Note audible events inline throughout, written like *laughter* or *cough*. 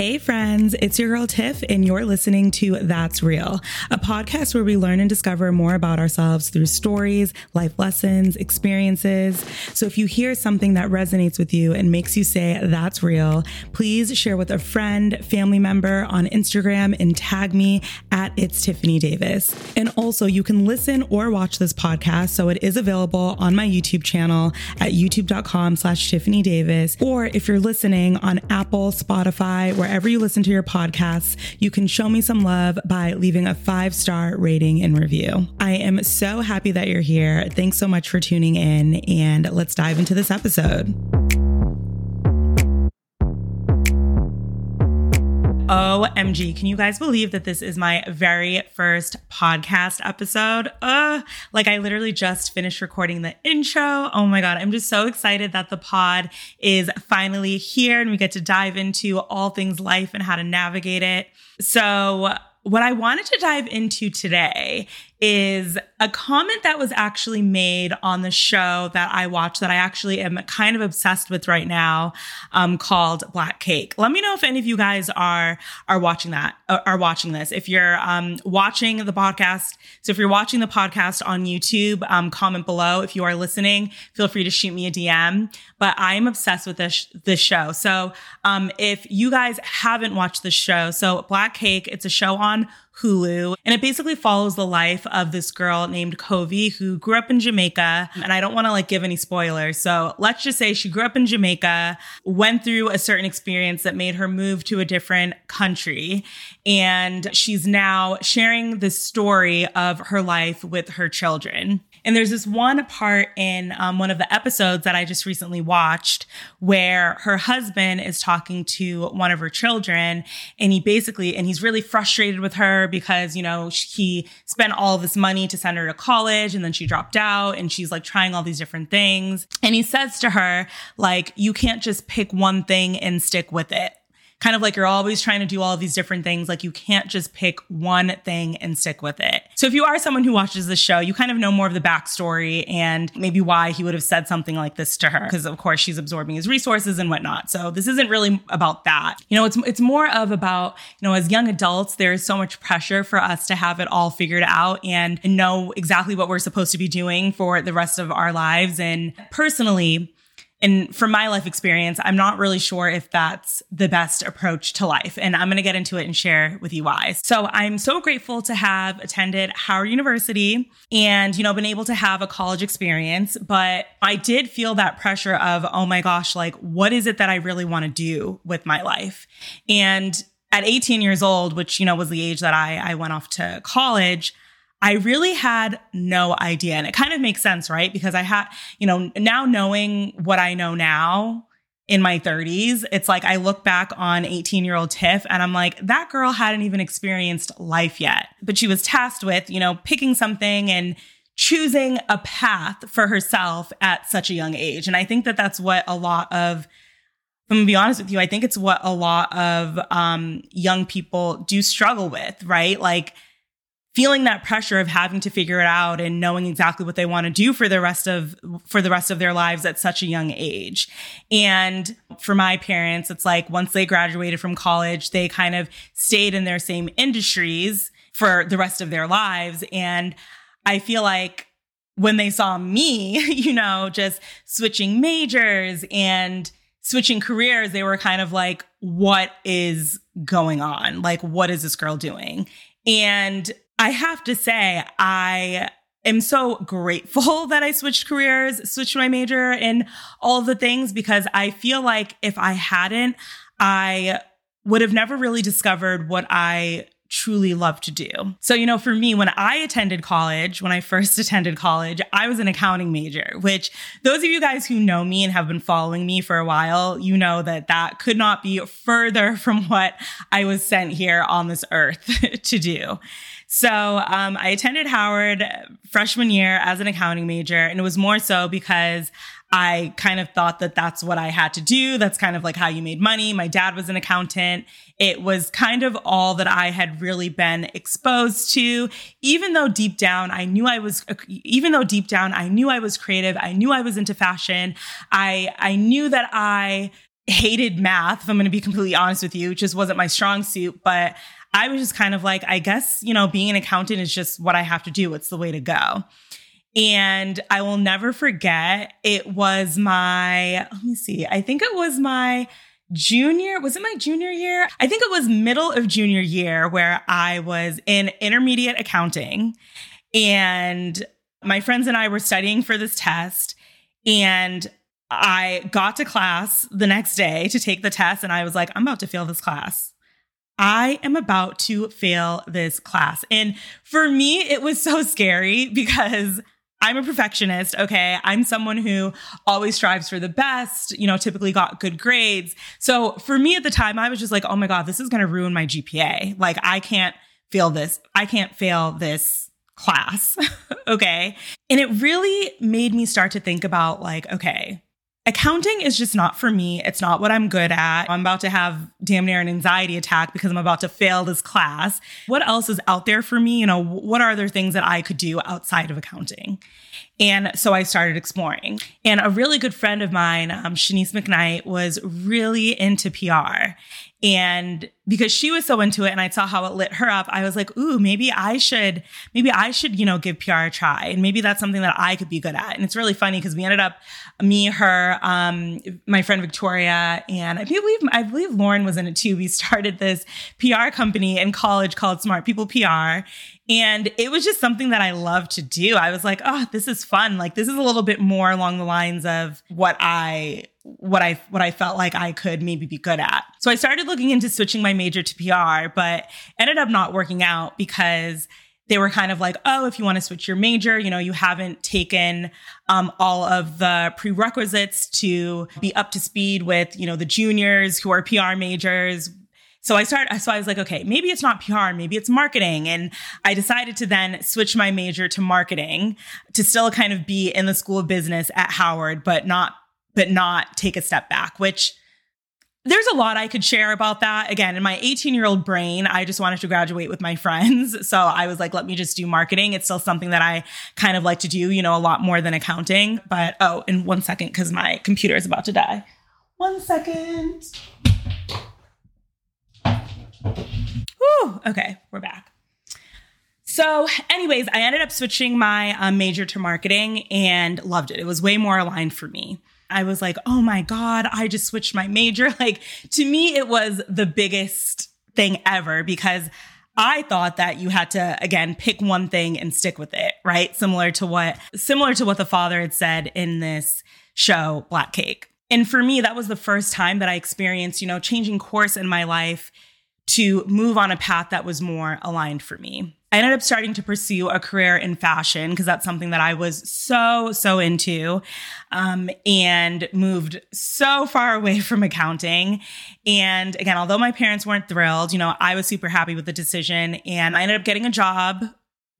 Hey, friends, it's your girl Tiff, and you're listening to That's Real, a podcast where we learn and discover more about ourselves through stories, life lessons, experiences. So if you hear something that resonates with you and makes you say, That's real, please share with a friend, family member on Instagram and tag me at It's Tiffanie Davis. And also, you can listen or watch this podcast. So it is available on my YouTube channel at youtube.com slash Tiffanie Davis. Or if you're listening on Apple, Spotify, where wherever you listen to your podcasts, you can show me some love by leaving a five star rating and review. I am so happy that you're here. Thanks so much for tuning in, and let's dive into this episode. OMG, can you guys believe that this is my very first podcast episode? Uh, like I literally just finished recording the intro. Oh my God, I'm just so excited that the pod is finally here and we get to dive into all things life and how to navigate it. So, what I wanted to dive into today is a comment that was actually made on the show that I watched that I actually am kind of obsessed with right now, um, called Black Cake. Let me know if any of you guys are are watching that uh, are watching this. If you're um, watching the podcast, so if you're watching the podcast on YouTube, um, comment below. If you are listening, feel free to shoot me a DM. But I am obsessed with this this show. So um, if you guys haven't watched the show, so Black Cake, it's a show on Hulu. And it basically follows the life of this girl named Covey who grew up in Jamaica. And I don't want to like give any spoilers. So let's just say she grew up in Jamaica, went through a certain experience that made her move to a different country. And she's now sharing the story of her life with her children. And there's this one part in um, one of the episodes that I just recently watched where her husband is talking to one of her children and he basically, and he's really frustrated with her because, you know, he spent all this money to send her to college and then she dropped out and she's like trying all these different things. And he says to her, like, you can't just pick one thing and stick with it kind of like you're always trying to do all these different things. Like you can't just pick one thing and stick with it. So if you are someone who watches the show, you kind of know more of the backstory and maybe why he would have said something like this to her. Because of course she's absorbing his resources and whatnot. So this isn't really about that. You know, it's it's more of about, you know, as young adults, there's so much pressure for us to have it all figured out and know exactly what we're supposed to be doing for the rest of our lives. And personally, and from my life experience, I'm not really sure if that's the best approach to life. And I'm going to get into it and share with you why. So I'm so grateful to have attended Howard University and, you know, been able to have a college experience. But I did feel that pressure of, oh my gosh, like, what is it that I really want to do with my life? And at 18 years old, which, you know, was the age that I, I went off to college, I really had no idea. And it kind of makes sense, right? Because I had, you know, now knowing what I know now in my 30s, it's like I look back on 18 year old Tiff and I'm like, that girl hadn't even experienced life yet. But she was tasked with, you know, picking something and choosing a path for herself at such a young age. And I think that that's what a lot of I'm gonna be honest with you. I think it's what a lot of um, young people do struggle with, right? Like feeling that pressure of having to figure it out and knowing exactly what they want to do for the rest of for the rest of their lives at such a young age. And for my parents, it's like once they graduated from college, they kind of stayed in their same industries for the rest of their lives and I feel like when they saw me, *laughs* you know, just switching majors and switching careers, they were kind of like, what is going on? Like, what is this girl doing? And I have to say, I am so grateful *laughs* that I switched careers, switched my major and all the things because I feel like if I hadn't, I would have never really discovered what I truly love to do. So, you know, for me, when I attended college, when I first *laughs* attended college, I was an accounting major, which those of you guys who know me and have been following me for a while, you know that that could not be further *laughs* from what I was sent here on this earth *laughs* to do. So um, I attended Howard freshman year as an accounting major, and it was more so because I kind of thought that that's what I had to do. That's kind of like how you made money. My dad was an accountant. It was kind of all that I had really been exposed to, even though deep down I knew I was, even though deep down I knew I was creative. I knew I was into fashion. I, I knew that I hated math, if I'm going to be completely honest with you, it just wasn't my strong suit. But I was just kind of like, I guess, you know, being an accountant is just what I have to do. It's the way to go. And I will never forget, it was my, let me see, I think it was my junior, was it my junior year? I think it was middle of junior year where I was in intermediate accounting. And my friends and I were studying for this test. And I got to class the next day to take the test. And I was like, I'm about to fail this class. I am about to fail this class. And for me, it was so scary *laughs* because I'm a perfectionist. Okay. I'm someone who always strives for the best, you know, typically got good grades. So for me at the time, I was just like, oh my God, this is going to ruin my GPA. Like, I can't fail this. I can't fail this class. *laughs* okay. And it really made me start to think about, like, okay, accounting is just not for me. It's not what I'm good at. I'm about to have damn near an anxiety attack because I'm about to fail this class. What else is out there for me? You know, what are there things that I could do outside of accounting? And so I started exploring. And a really good friend of mine, um, Shanice McKnight, was really into PR. And because she was so into it and I saw how it lit her up, I was like, ooh, maybe I should, maybe I should, you know, give PR a try. And maybe that's something that I could be good at. And it's really funny because we ended up, me, her, um, my friend Victoria, and I believe, I believe Lauren was in it too. We started this PR company in college called Smart People PR. And it was just something that I love to do. I was like, oh, this is fun. Like, this is a little bit more along the lines of what I what I what I felt like I could maybe be good at. So I started looking into switching my major to PR, but ended up not working out because they were kind of like, oh, if you want to switch your major, you know, you haven't taken um, all of the prerequisites to be up to speed with, you know, the juniors who are PR majors. So I started, so I was like, okay, maybe it's not PR, maybe it's marketing. And I decided to then switch my major to marketing to still kind of be in the school of business at Howard, but not but not take a step back, which there's a lot I could share about that. Again, in my 18 year old brain, I just wanted to graduate with my *laughs* friends. So I was like, let me just do marketing. It's still something that I kind of like to do, you know, a lot more than accounting. But oh, in one second, because my computer is about to die. One second. Whew, okay, we're back. So, anyways, I ended up switching my um, major to marketing and loved it. It was way more aligned for me. I was like, oh my God, I just switched my major. *laughs* Like to me, it was the biggest thing ever because I thought that you had to again pick one thing and stick with it, right? Similar to what similar to what the father had said in this show Black Cake. And for me, that was the first time that I experienced, you know, changing course in my life to move on a path that was more aligned for me. I ended up starting to pursue a career in fashion because that's something that I was so, so into um, and moved so far away *laughs* from accounting. And again, although my parents weren't thrilled, you know, I was super happy with the decision and I ended up getting a job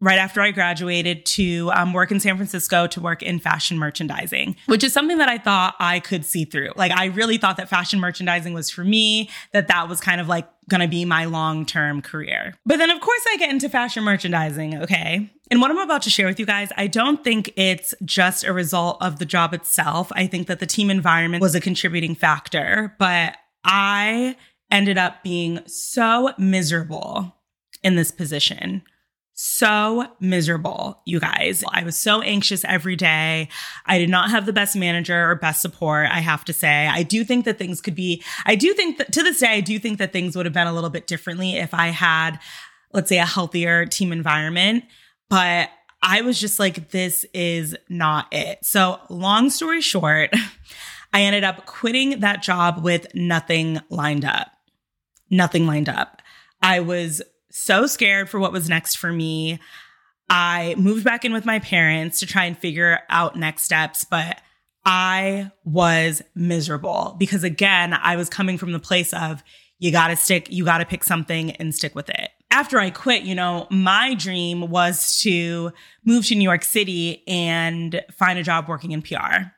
right after I graduated to um, work in San Francisco to work in fashion merchandising, which is something that I thought I could see through. Like, I really thought that fashion merchandising was for me, that that was kind of like going to be my long term career. But then, of course, I get into fashion merchandising, okay? And what I'm about to share with you guys, I don't think it's just a result of the job itself. I think that the team environment was a contributing factor, but I ended up being so miserable in this position so miserable, you guys. I was so anxious every day. I did not have the best manager or best support, I have to say. I do think that things could be, I do think that to this day, I do think that things would have been a little bit differently if I had, let's say, a healthier team environment. But I was just like, this is not it. So, long story short, *laughs* I ended up quitting that job with nothing lined up. Nothing lined up. I was so scared for what was next for me. I moved back in with my parents to try and figure out next steps, but I was miserable because again, I was coming from the place of you got to stick, you got to pick something and stick with it. After I quit, you know, my dream was to move to New York City and find a job working in PR.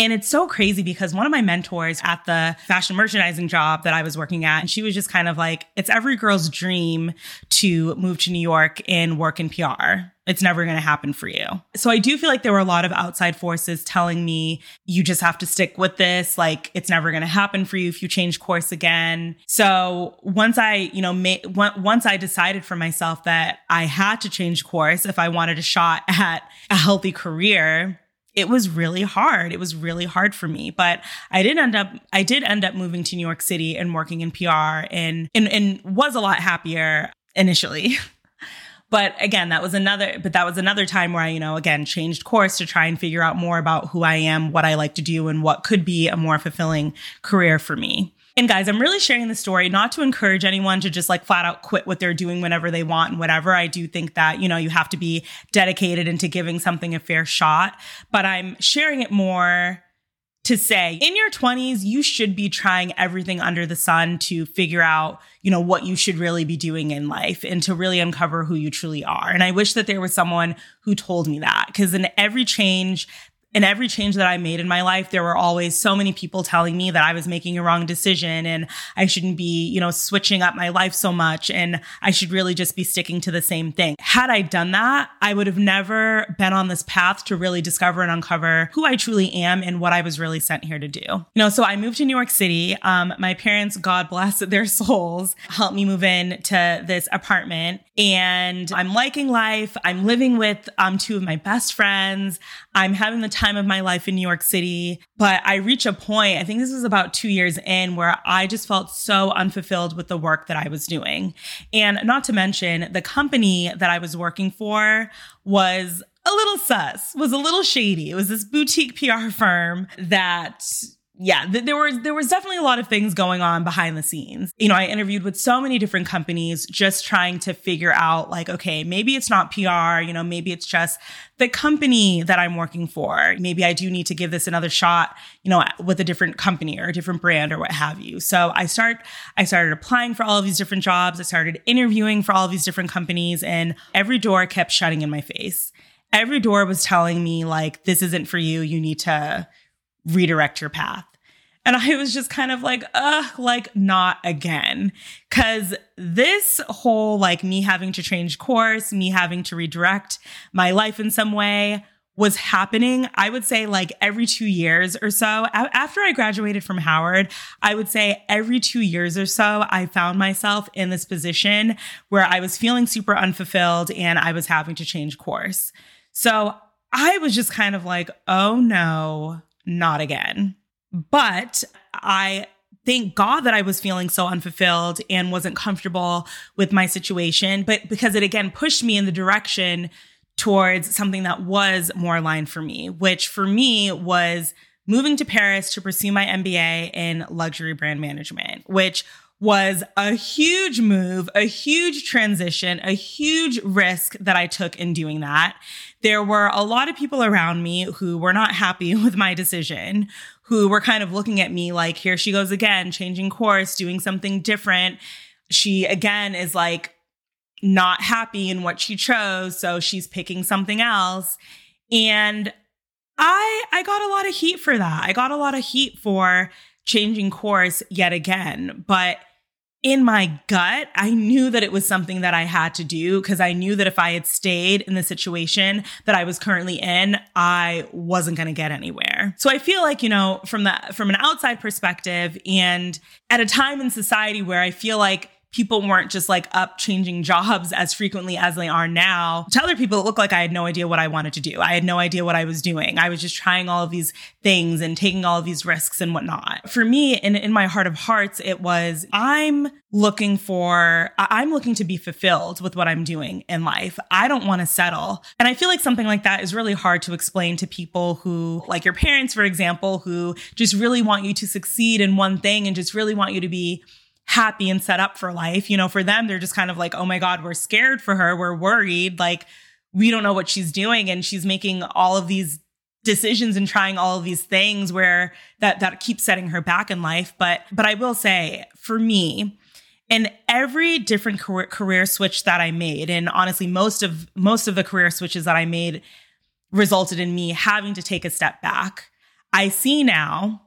And it's so crazy because one of my mentors at the fashion merchandising job that I was working at, and she was just kind of like, it's every girl's dream to move to New York and work in PR. It's never going to happen for you. So I do feel like there were a lot of outside forces telling me, you just have to stick with this. Like it's never going to happen for you if you change course again. So once I, you know, ma- once I decided for myself that I had to change course if I wanted a shot at a healthy career, it was really hard. It was really hard for me, but I did end up, I did end up moving to New York City and working in PR and, and, and was a lot happier initially. *laughs* but again, that was another, but that was another time where I, you know, again, changed course to try and figure out more about who I am, what I like to do, and what could be a more fulfilling career for me. And guys, I'm really sharing the story not to encourage anyone to just like flat out quit what they're doing whenever they want and whatever. I do think that, you know, you have to be dedicated into giving something a fair shot, but I'm sharing it more to say in your 20s you should be trying everything under the sun to figure out you know what you should really be doing in life and to really uncover who you truly are and i wish that there was someone who told me that because in every change in every change that I made in my life, there were always so many people telling me that I was making a wrong decision and I shouldn't be, you know, switching up my life so much and I should really just be sticking to the same thing. Had I done that, I would have never been on this path to really discover and uncover who I truly am and what I was really sent here to do. You know, so I moved to New York City. Um, my parents, God bless *laughs* their souls, helped me move in to this apartment and I'm liking life. I'm living with um, two of my best friends. I'm having the time of my life in New York City. But I reach a point, I think this was about two years in, where I just felt so unfulfilled with the work that I was doing. And not to mention, the company that I was working for was a little sus, was a little shady. It was this boutique PR firm that yeah, th- there was there was definitely a lot of things going on behind the scenes. You know, I interviewed with so many different companies just trying to figure out like okay, maybe it's not PR, you know, maybe it's just the company that I'm working for. Maybe I do need to give this another shot, you know, with a different company or a different brand or what have you. So I start I started applying for all of these different jobs. I started interviewing for all of these different companies and every door kept shutting in my face. Every door was telling me like this isn't for you. You need to redirect your path. And I was just kind of like, ugh, like not again. Cause this whole like me having to change course, me having to redirect my life in some way was happening, I would say like every two years or so. After I graduated from Howard, I would say every two years or so, I found myself in this position where I was feeling super unfulfilled and I was having to change course. So I was just kind of like, oh no, not again. But I thank God that I was feeling so unfulfilled and wasn't comfortable with my situation, but because it again pushed me in the direction towards something that was more aligned for me, which for me was moving to Paris to pursue my MBA in luxury brand management, which was a huge move, a huge transition, a huge risk that I took in doing that. There were a lot of people around me who were not happy *laughs* with my decision, who were kind of looking at me like, here she goes again, changing course, doing something different. She again is like not happy in what she chose. So she's picking something else. And I, I got a lot of heat for that. I got a lot of heat for changing course yet again. But in my gut, I knew that it was something that I had to do because I knew that if I had stayed in the situation that I was currently in, I wasn't going to get anywhere. So I feel like, you know, from the from an outside perspective and at a time in society where I feel like people weren't just like up changing jobs as frequently as they are now. To other people, it looked like I had no idea what I wanted to do. I had no idea what I was doing. I was just trying all of these things and taking all of these risks and whatnot. For me, in, in my heart of hearts, it was I'm looking for, I'm looking to be fulfilled with what I'm doing in life. I don't want to settle. And I feel like something like that is really hard to explain to people who, like your parents, for example, who just really want you to succeed in one thing and just really want you to be happy and set up for life. You know, for them, they're just kind of like, oh my God, we're scared for her. We're worried. Like, we don't know what she's doing. And she's making all of these decisions and trying all of these things where that, that keeps setting her back in life. But, but I will say for me, in every different career, career switch that I made, and honestly, most of, most of the career switches that I made resulted in me having to take a step back I see now,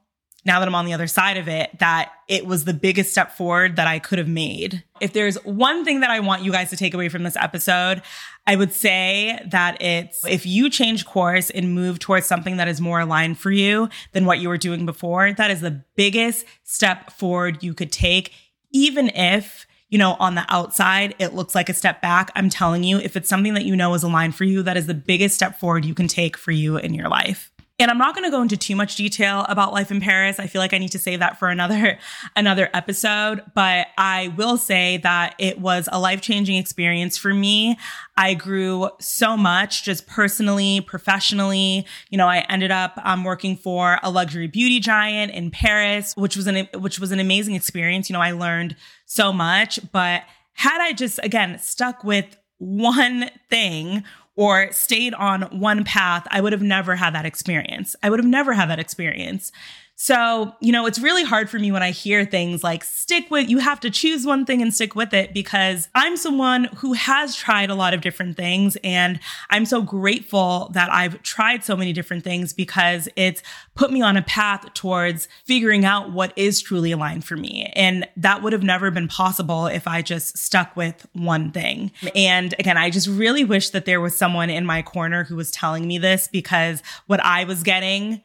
now that I'm on the other side of it, that it was the biggest step forward that I could have made. If there's one thing that I want you guys to take away from this episode, I would say that it's if you change course and move towards something that is more aligned for you than what you were doing before, that is the biggest step forward you could take, even if you know, on the outside, it looks like a step back. I'm telling you, if it's something that you know is aligned for you, that is the biggest step forward you can take for you in your life. And I'm not going to go into too much detail about life in Paris. I feel like I need to save that for another *laughs* another episode, but I will say that it was a life-changing experience for me. I grew so much just personally, professionally. You know, I ended up um, working for a luxury beauty giant in Paris, which was an which was an amazing experience. You know, I learned so much, but had I just again stuck with one thing or stayed on one path, I would have never had that experience. I would have never had that experience. So, you know, it's really hard for me when I hear things like stick with, you have to choose one thing and stick with it because I'm someone who has tried a lot of different things. And I'm so grateful that I've tried so many different things because it's put me on a path towards figuring out what is truly aligned for me. And that would have never been possible if I just stuck with one thing. And again, I just really wish that there was someone in my corner who was telling me this because what I was getting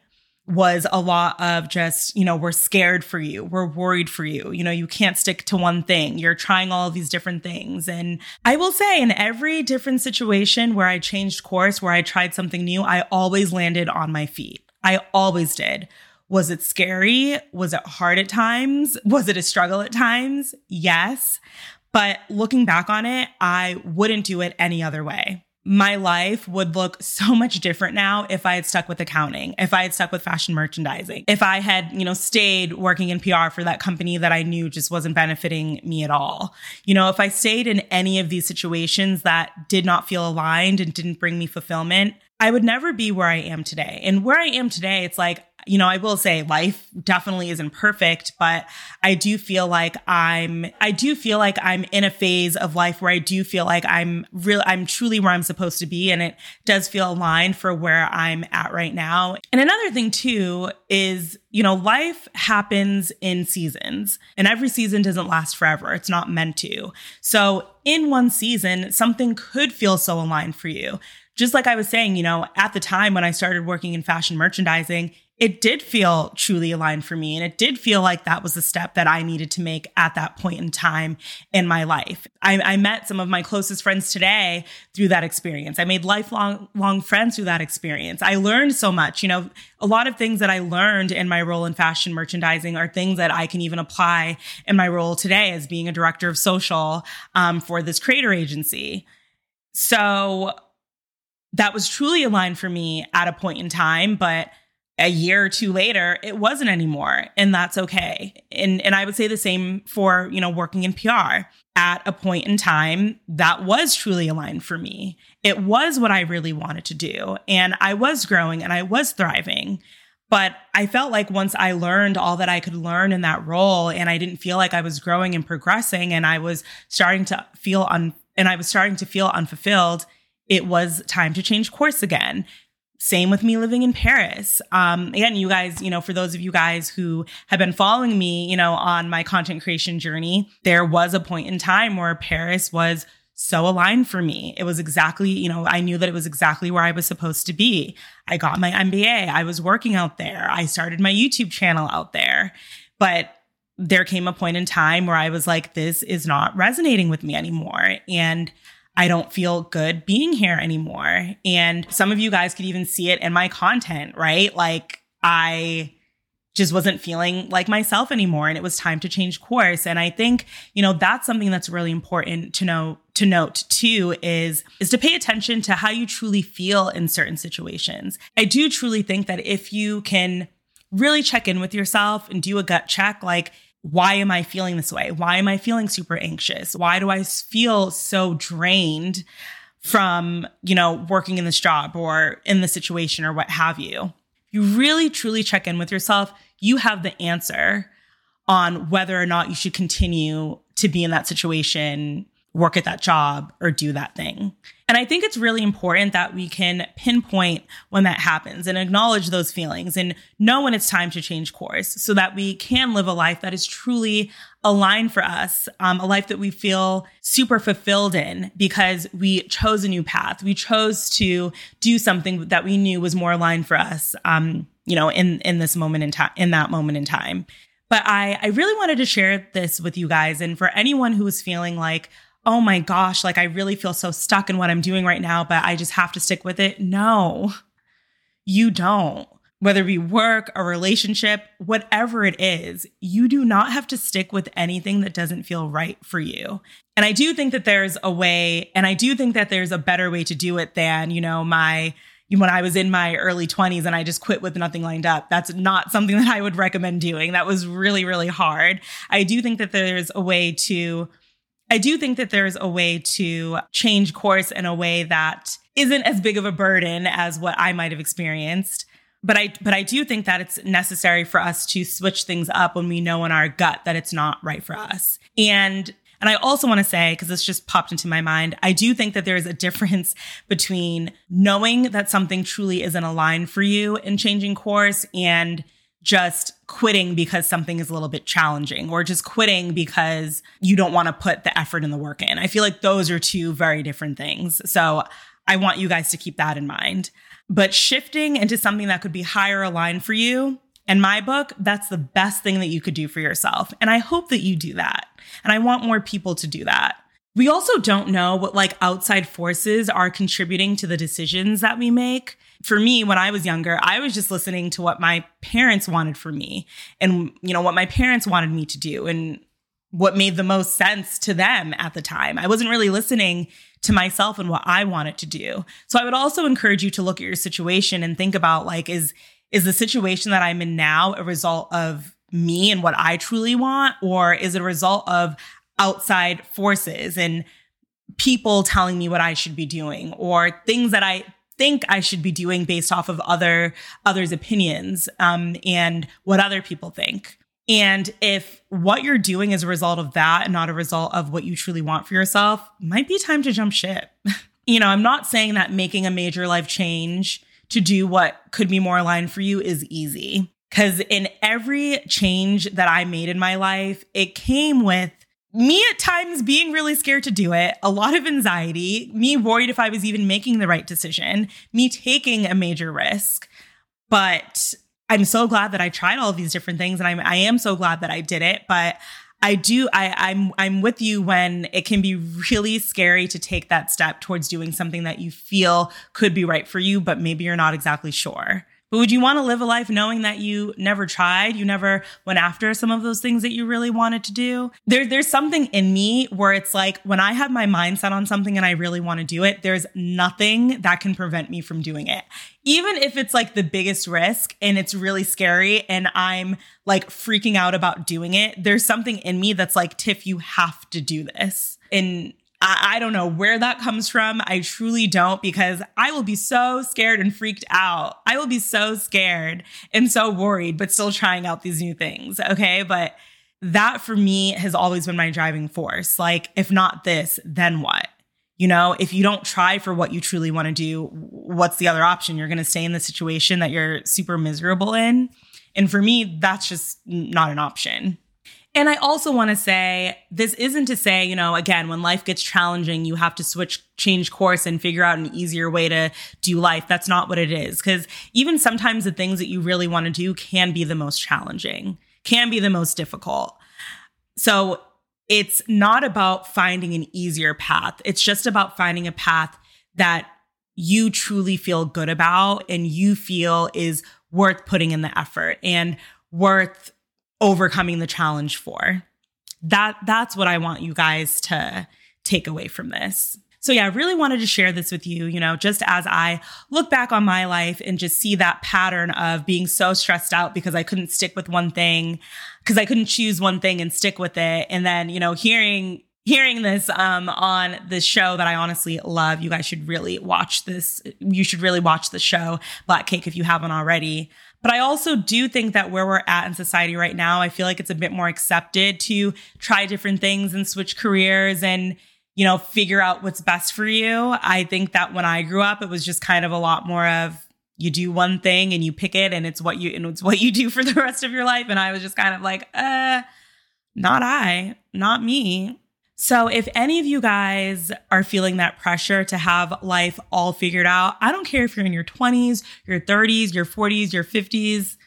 was a lot of just, you know, we're scared for you. We're worried for you. You know, you can't stick to one thing. You're trying all of these different things. And I will say in every different situation where I changed course, where I tried something new, I always landed on my feet. I always did. Was it scary? Was it hard at times? Was it a struggle at times? Yes. But looking back on it, I wouldn't do it any other way my life would look so much different now if I had stuck with accounting, if I had stuck with fashion merchandising, if I had, you know, stayed working in PR for that company that I knew just wasn't benefiting me at all. You know, if I stayed in any of these situations that did not feel aligned and didn't bring me fulfillment, I would never be where I am today. And where I am today, it's like you know, I will say life definitely isn't perfect, but I do feel like I'm, I do feel like I'm in a phase of life where I do feel like I'm real, I'm truly where I'm supposed to be. And it does feel aligned for where I'm at right now. And another thing too is, you know, life happens in seasons and every season doesn't last forever. It's not meant to. So in one season, something could feel so aligned for you. Just like I was saying, you know, at the time when I started working in fashion merchandising, it did feel truly aligned for me. And it did feel like that was a step that I needed to make at that point in time in my life. I, I, met some of my closest friends today through that experience. I made lifelong long friends through that experience. I learned so much. You know, a lot of things that I learned in my role in fashion merchandising are things that I can even apply in my role today as being a director of social um, for this creator agency. So that was truly aligned for me at a point in time, but a year or two later, it wasn't anymore. And that's okay. And, and I would say the same for, you know, working in PR. At a point in time, that was truly aligned for me. It was what I really wanted to do. And I was growing and I was thriving. But I felt like once I learned all that I could learn in that role and I didn't feel like I was growing and progressing and I was starting to feel un, and I was starting to feel unfulfilled, it was time to change course again same with me living in Paris. Um, again, you guys, you know, for those of you guys who have been following me, you know, on my content creation journey, there was a point in time where Paris was so aligned for me. It was exactly, you know, I knew that it was exactly where I was supposed to be. I got my MBA. I was working out there. I started my YouTube channel out there. But there came a point in time where I was like, this is not resonating with me anymore. And I don't feel good being here anymore. And some of you guys could even see it in my content, right? Like I just wasn't feeling like myself anymore and it was time to change course. And I think, you know, that's something that's really important to know to note too is is to pay attention to how you truly feel in certain situations. I do truly think that if you can really check in with yourself and do a gut check like why am I feeling this way? Why am I feeling super anxious? Why do I feel so drained from, you know, working in this job or in the situation or what have you? You really truly check in with yourself. You have the answer on whether or not you should continue to be in that situation, work at that job, or do that thing. And I think it's really important that we can pinpoint when that happens and acknowledge those feelings and know when it's time to change course so that we can live a life that is truly aligned for us, um, a life that we feel super fulfilled in because we chose a new path. We chose to do something that we knew was more aligned for us, um, you know, in, in this moment in time, in that moment in time. But I, I really wanted to share this with you guys. And for anyone who is feeling like, oh my gosh, like I really feel so stuck in what I'm doing right now, but I just have to stick with it. No, you don't. Whether it be work, a relationship, whatever it is, you do not have to stick with anything that doesn't feel right for you. And I do think that there's a way, and I do think that there's a better way to do it than, you know, my when I was in my early 20s and I just quit with nothing lined up. That's not something *laughs* that I would recommend doing. That was really, really hard. I do think that there's a way to I do think that there's a way to change course in a way that isn't as big of a burden as what I might have experienced. But I but I do think that it's necessary for us to switch things up when we know in our gut that it's not right for us. And and I also want to say, because this just popped into my mind, I do think that there's a difference *laughs* between knowing that something truly isn't aligned for you in changing course and just quitting because something is a little bit challenging or just quitting because you don't want to put the effort and the work in. I feel like those are two very different things. So I want you guys to keep that in mind. But shifting into something that could be higher aligned for you, in my book, that's the best thing that you could do for yourself. And I hope that you do that. And I want more people to do that. We also don't know what like outside forces are contributing to the decisions that we make for me, when I was younger, I was just listening to what my parents wanted for me and, you know, what my parents wanted me to do and what made the most sense to them at the time. I wasn't really listening to myself and what I wanted to do. So I would also encourage you to look at your situation and think about like, is, is the situation that I'm in now a result of me and what I truly want? Or is it a result of outside forces and people telling me what I should be doing or things that I think I should be doing based off of other others' opinions um, and what other people think. And if what you're doing is a result of that and not a result of what you truly want for yourself, might be time to jump ship. *laughs* you know, I'm not saying that making a major life change to do what could be more aligned for you is easy. Because in every change that I made in my life, it came with me at times being really scared to do it, a lot of anxiety, me worried if I was even making the right decision, me taking a major risk. But I'm so glad that I tried all these different things and I'm I am so glad that I did it. But I do I, I'm I'm with you when it can be really scary to take that step towards doing something that you feel could be right for you, but maybe you're not exactly sure. But would you want to live a life knowing that you never tried, you never went after some of those things that you really wanted to do? There, there's something in me where it's like when I have my mindset on something and I really want to do it, there's nothing that can prevent me from doing it. Even if it's like the biggest risk and it's really scary and I'm like freaking out about doing it, there's something in me that's like, Tiff, you have to do this. And I, I don't know where that comes from. I truly don't because I will be so scared and freaked out. I will be so scared and so worried, but still trying out these new things. Okay. But that for me has always been my driving force. Like, if not this, then what? You know, if you don't try for what you truly want to do, what's the other option? You're going to stay in the situation that you're super miserable in. And for me, that's just not an option. And I also want to say this isn't to say, you know, again, when life gets challenging, you have to switch, change course and figure out an easier way to do life. That's not what it is. Cause even sometimes the things that you really want to do can be the most challenging, can be the most difficult. So it's not about finding an easier path. It's just about finding a path that you truly feel good about and you feel is worth putting in the effort and worth overcoming the challenge for. That that's what I want you guys to take away from this. So yeah, I really wanted to share this with you, you know, just as I look back on my life and just see that pattern of being so stressed out because I couldn't stick with one thing, because I couldn't choose one thing and stick with it. And then, you know, hearing hearing this um, on this show that I honestly love. You guys should really watch this. You should really watch the show Black Cake if you haven't already. But I also do think that where we're at in society right now, I feel like it's a bit more accepted to try different things and switch careers and you know, figure out what's best for you. I think that when I grew up, it was just kind of a lot more of you do one thing and you pick it and it's what you and it's what you do for the rest of your life. And I was just kind of like, uh, not I, not me. So, if any of you guys are feeling that pressure to have life all figured out, I don't care if you're in your 20s, your 30s, your 40s, your 50s.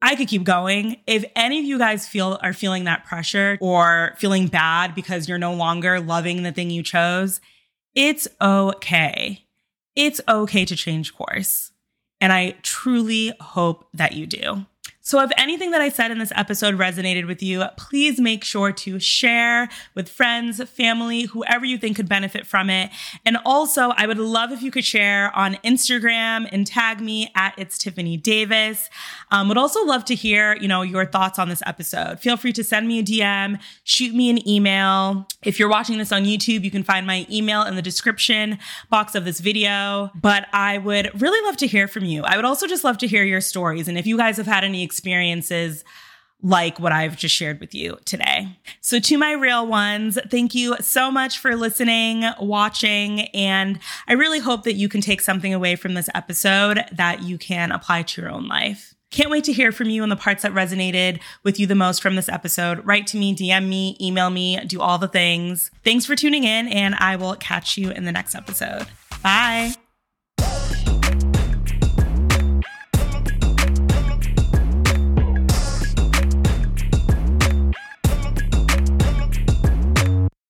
I could keep going. If any of you guys feel are feeling that pressure or feeling bad because you're no longer loving the thing you chose, it's okay. It's okay to change course. And I truly hope that you do. So, if anything that I said in this episode resonated with you, please make sure to share with friends, family, whoever you think could benefit from it. And also, I would love if you could share on Instagram and tag me at It's Tiffanie Davis. Um, would also love to hear, you know, your thoughts on this episode. Feel free to send me a DM, shoot me an email. If you're watching this on YouTube, you can find my email in the description box of this video. But I would really love to hear from you. I would also just love to hear your stories. And if you guys have had any experiences like what I've just shared with you today. So, to my real ones, thank you so much for listening, watching, and I really hope that you can take something away from this episode that you can apply to your own life. Can't wait to hear from you on the parts that resonated with you the most from this episode. Write to me, DM me, email me, do all the things. Thanks for tuning in, and I will catch you in the next episode. Bye.